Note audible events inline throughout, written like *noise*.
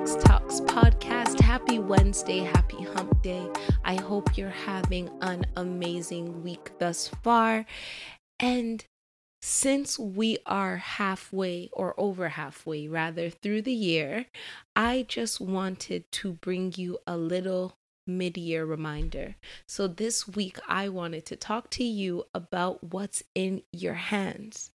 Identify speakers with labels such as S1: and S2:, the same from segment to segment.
S1: Tokes Talks podcast. Happy Wednesday, happy hump day. I hope you're having an amazing week thus far. And since we are halfway or over halfway, rather, through the year, I just wanted to bring you a little mid year reminder. So, this week, I wanted to talk to you about what's in your hands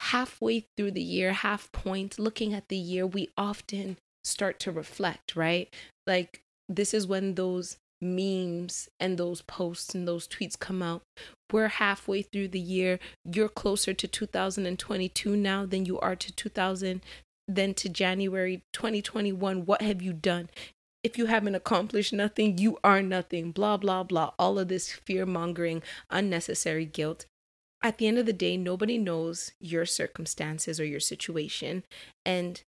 S1: halfway through the year, half point, looking at the year, we often start to reflect, right? Like, this is when those memes and those posts and those tweets come out. We're halfway through the year. You're closer to 2022 now than you are to 2000 than to January 2021. What have you done? If you haven't accomplished nothing, you are nothing. Blah, blah, blah. All of this fear mongering, unnecessary guilt at the end of the day, nobody knows your circumstances or your situation. And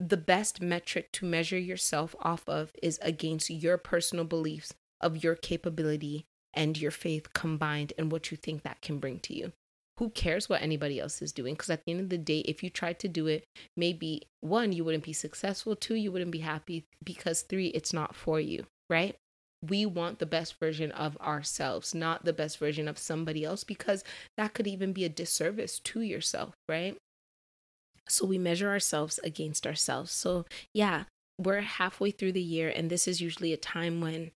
S1: the best metric to measure yourself off of is against your personal beliefs of your capability and your faith combined and what you think that can bring to you. Who cares what anybody else is doing? Because at the end of the day, if you tried to do it, maybe one, you wouldn't be successful, two, you wouldn't be happy, because three, it's not for you, right? we want the best version of ourselves, not the best version of somebody else, because that could even be a disservice to yourself, right? So we measure ourselves against ourselves. So, yeah, we're halfway through the year, and this is usually a time when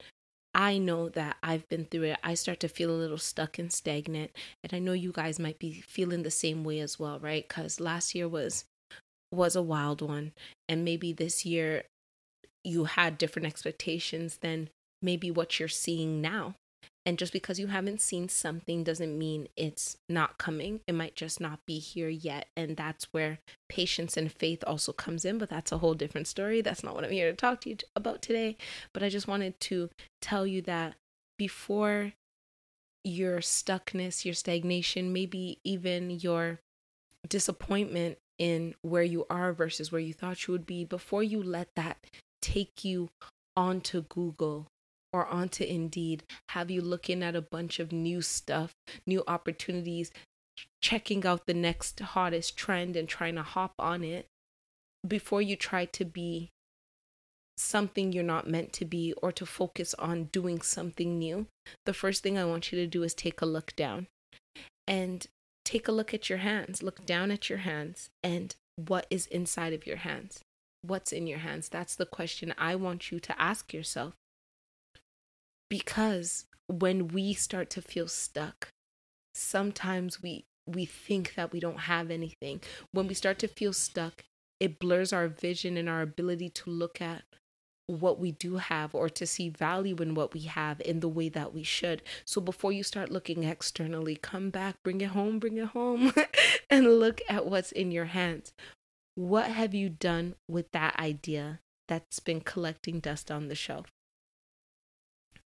S1: I know that I've been through it. I start to feel a little stuck and stagnant. And I know you guys might be feeling the same way as well, right? Because last year was was a wild one and maybe this year you had different expectations than maybe what you're seeing now. And just because you haven't seen something doesn't mean it's not coming. It might just not be here yet. And that's where patience and faith also comes in. But that's a whole different story. That's not what I'm here to talk to you about today. But I just wanted to tell you that before your stuckness, your stagnation, maybe even your disappointment in where you are versus where you thought you would be, before you let that take you onto Google or onto Indeed, have you looking at a bunch of new stuff, new opportunities, checking out the next hottest trend and trying to hop on it before you try to be something you're not meant to be or to focus on doing something new, the first thing I want you to do is take a look down and take a look at your hands. Look down at your hands and what is inside of your hands. What's in your hands? That's the question I want you to ask yourself because when we start to feel stuck sometimes we we think that we don't have anything when we start to feel stuck it blurs our vision and our ability to look at what we do have or to see value in what we have in the way that we should. So before you start looking externally, come back, bring it home, bring it home, *laughs* and look at what's in your hands. What have you done with that idea that's been collecting dust on the shelf?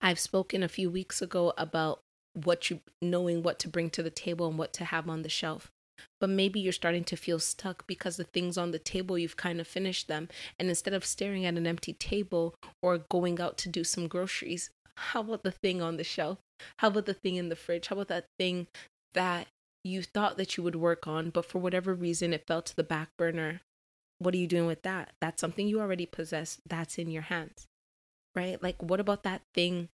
S1: I've spoken a few weeks ago about what you knowing what to bring to the table and what to have on the shelf. But maybe you're starting to feel stuck because the things on the table you've kind of finished them. And instead of staring at an empty table or going out to do some groceries, how about the thing on the shelf? How about the thing in the fridge? How about that thing that you thought that you would work on, but for whatever reason it fell to the back burner? What are you doing with that? That's something you already possess. That's in your hands, right? Like, what about that thing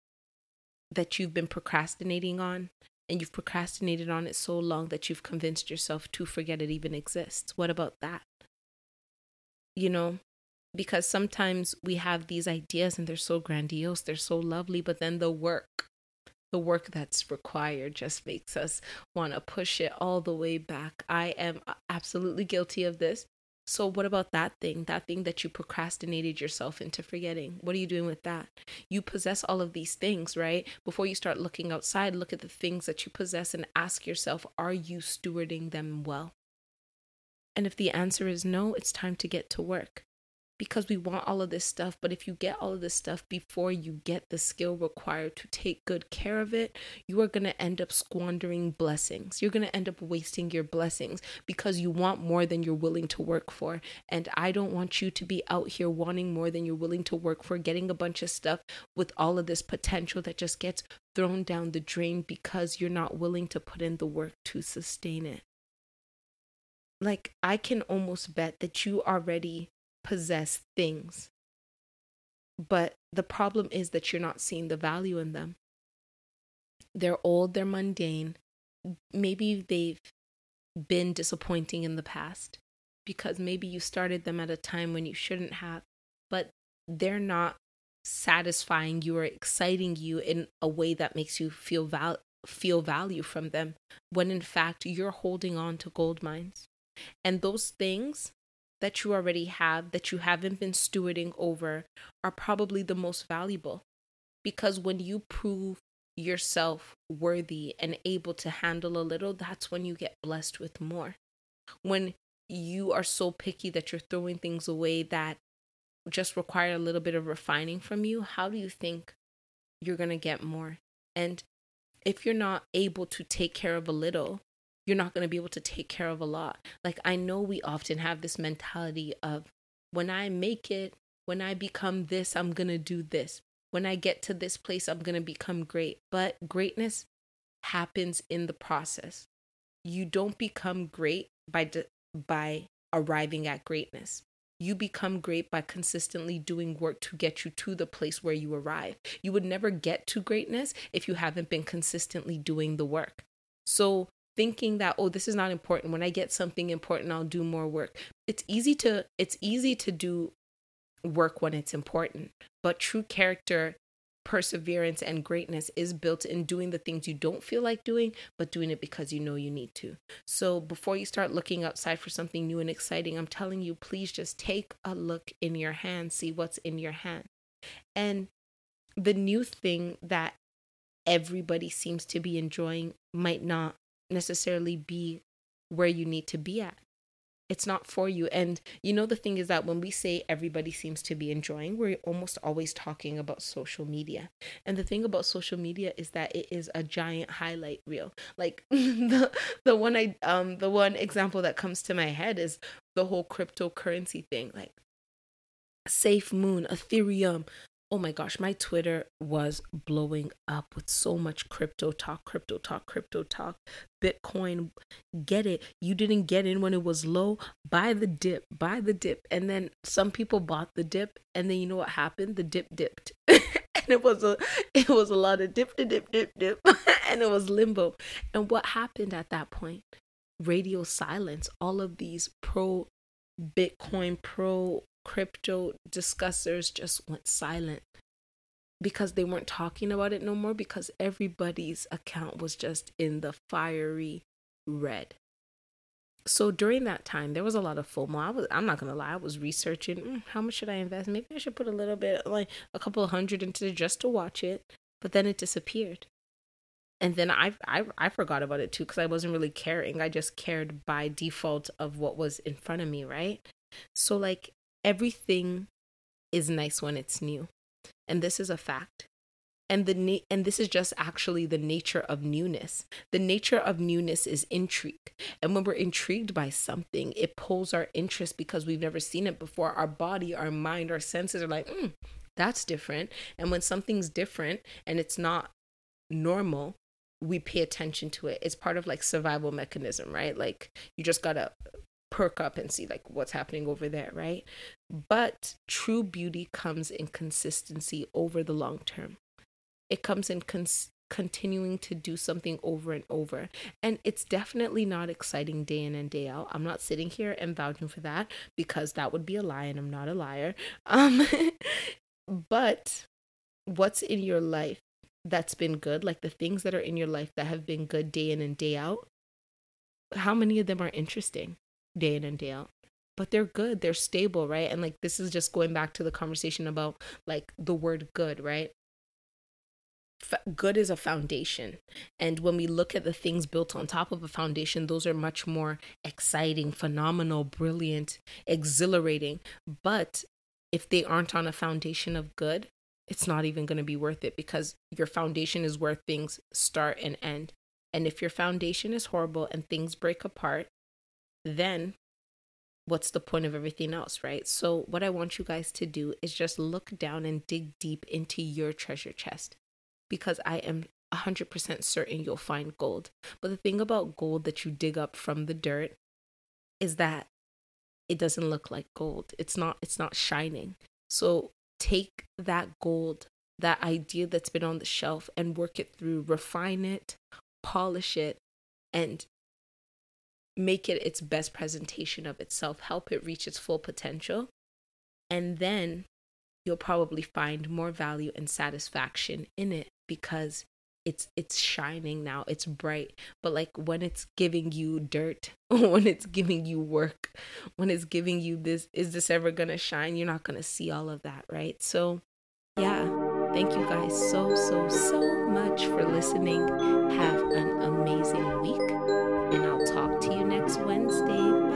S1: that you've been procrastinating on and you've procrastinated on it so long that you've convinced yourself to forget it even exists. What about that? You know, because sometimes we have these ideas and they're so grandiose, they're so lovely, but then the work, the work that's required just makes us want to push it all the way back. I am uh, absolutely guilty of this. So, what about that thing, that thing that you procrastinated yourself into forgetting? What are you doing with that? You possess all of these things, right? Before you start looking outside, look at the things that you possess and ask yourself, are you stewarding them well? And if the answer is no, it's time to get to work because we want all of this stuff. But if you get all of this stuff before you get the skill required to take good care of it, you are going to end up squandering blessings. You're going to end up wasting your blessings because you want more than you're willing to work for. And I don't want you to be out here wanting more than you're willing to work for, getting a bunch of stuff with all of this potential that just gets thrown down the drain because you're not willing to put in the work to sustain it. Like, I can almost bet that you already possess things. But the problem is that you're not seeing the value in them. They're old, they're mundane. Maybe they've been disappointing in the past because maybe you started them at a time when you shouldn't have, but they're not satisfying you or exciting you in a way that makes you feel val- feel value from them when in fact you're holding on to gold mines. And those things that you already have that you haven't been stewarding over are probably the most valuable because when you prove yourself worthy and able to handle a little, that's when you get blessed with more. When you are so picky that you're throwing things away that just require a little bit of refining from you, how do you think you're going to get more? And if you're not able to take care of a little, you're not going to be able to take care of a lot. Like, I know we often have this mentality of when I make it, when I become this, I'm going to do this. When I get to this place, I'm going to become great. But greatness happens in the process. You don't become great by de- by arriving at greatness. You become great by consistently doing work to get you to the place where you arrive. You would never get to greatness if you haven't been consistently doing the work. So, thinking that oh this is not important when i get something important i'll do more work it's easy to it's easy to do work when it's important but true character perseverance and greatness is built in doing the things you don't feel like doing, but doing it because you know you need to. So before you start looking outside for something new and exciting, I'm telling you, please just take a look in your hand, see what's in your hand. And the new thing that everybody seems to be enjoying might not necessarily be where you need to be at it's not for you. And you know, the thing is that when we say everybody seems to be enjoying, we're almost always talking about social media. And the thing about social media is that it is a giant highlight reel. Like *laughs* the the one I um the one example that comes to my head is the whole cryptocurrency thing. Like Safe Moon, Ethereum, oh my gosh, my Twitter was blowing up with so much crypto talk, crypto talk, crypto talk, Bitcoin. Get it. You didn't get in when it was low. Buy the dip, buy the dip. And then some people bought the dip, and then you know what happened? The dip dipped. *laughs* and it was a it was a lot of dip, dip, dip, dip, dip. *laughs* and it was limbo. And what happened at that point? Radio silence. All of these pro Bitcoin, pro crypto discussers just went silent because they weren't talking about it no more because everybody's account was just in the fiery red. So during that time, there was a lot of FOMO. I was, I'm not gonna lie, I was researching mm, how much should I invest. Maybe I should put a little bit, like a couple hundred into it just to watch it. But then it disappeared, and then I I I forgot about it too because I wasn't really caring. I just cared by default of what was in front of me, right? So like everything is nice when it's new. And this is a fact. And the na- and this is just actually the nature of newness. The nature of newness is intrigue. And when we're intrigued by something, it pulls our interest because we've never seen it before. Our body, our mind, our senses are like, mm, that's different. And when something's different and it's not normal, we pay attention to it. It's part of like survival mechanism, right? Like you just gotta perk up and see like what's happening over there, right? But true beauty comes in consistency over the long term. It comes in cons- continuing to do something over and over. And it's definitely not exciting day in and day out. I'm not sitting here and vouching for that because that would be a lie and I'm not a liar. Um *laughs* but what's in your life that's been good, like the things that are in your life that have been good day in and day out, how many of them are interesting? Day in and day out. But they're good they're stable right? And like this is just going back to the conversation about like the word good right? Good is a foundation. And when we look at the things built on top of a foundation those are much more exciting phenomenal brilliant exhilarating. But if they aren't on a foundation of good it's not even going to be worth it because your foundation is where things start and end. And if your foundation is horrible and things break apart then what's the point of everything else, right? So, what I want you guys to do is just look down and dig deep into your treasure chest because I am 100% certain you'll find gold. But the thing about gold that you dig up from the dirt is that it doesn't look like gold. It's not it's not shining. So take that gold, that idea that's been on the shelf and work it through, refine it, polish it and make it its best presentation of itself, help it reach its full potential. And then you'll probably find more value and satisfaction in it because it's it's shining now it's bright. But like when it's giving you dirt *laughs* when it's giving you work when it's giving you this is this ever gonna shine? You're not gonna see all of that right? So yeah. Thank you guys so so so much for listening. Have an amazing week and i'll talk to next Wednesday.